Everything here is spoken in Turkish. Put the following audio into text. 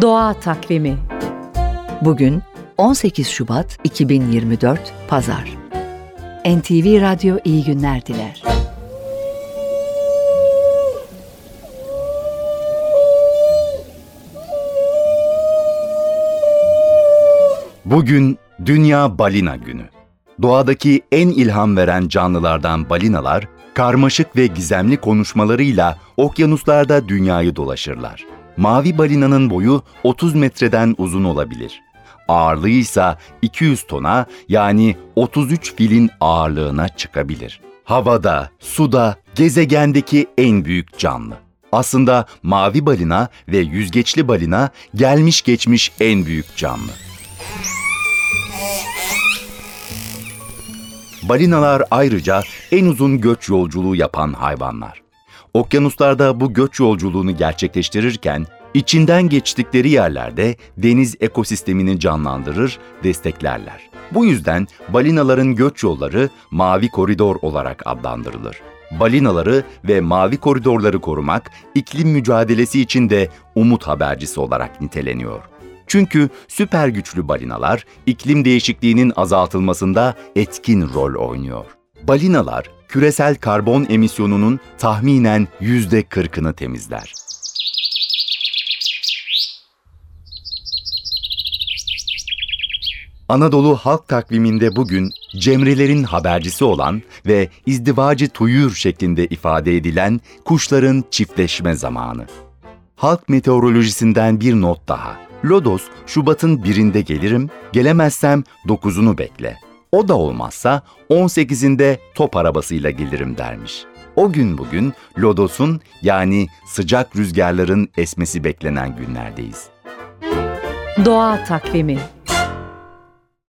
Doğa Takvimi Bugün 18 Şubat 2024 Pazar. NTV Radyo iyi günler diler. Bugün Dünya Balina Günü. Doğadaki en ilham veren canlılardan balinalar, karmaşık ve gizemli konuşmalarıyla okyanuslarda dünyayı dolaşırlar. Mavi balinanın boyu 30 metreden uzun olabilir. Ağırlığı ise 200 tona yani 33 filin ağırlığına çıkabilir. Havada, suda, gezegendeki en büyük canlı. Aslında mavi balina ve yüzgeçli balina gelmiş geçmiş en büyük canlı. Balinalar ayrıca en uzun göç yolculuğu yapan hayvanlar. Okyanuslarda bu göç yolculuğunu gerçekleştirirken içinden geçtikleri yerlerde deniz ekosistemini canlandırır, desteklerler. Bu yüzden balinaların göç yolları mavi koridor olarak adlandırılır. Balinaları ve mavi koridorları korumak iklim mücadelesi için de umut habercisi olarak niteleniyor. Çünkü süper güçlü balinalar iklim değişikliğinin azaltılmasında etkin rol oynuyor. Balinalar küresel karbon emisyonunun tahminen yüzde 40'ını temizler. Anadolu halk takviminde bugün cemrelerin habercisi olan ve izdivacı tuyur şeklinde ifade edilen kuşların çiftleşme zamanı. Halk meteorolojisinden bir not daha. Lodos, Şubat'ın birinde gelirim, gelemezsem dokuzunu bekle. O da olmazsa 18'inde top arabasıyla gelirim dermiş. O gün bugün Lodos'un yani sıcak rüzgarların esmesi beklenen günlerdeyiz. Doğa Takvimi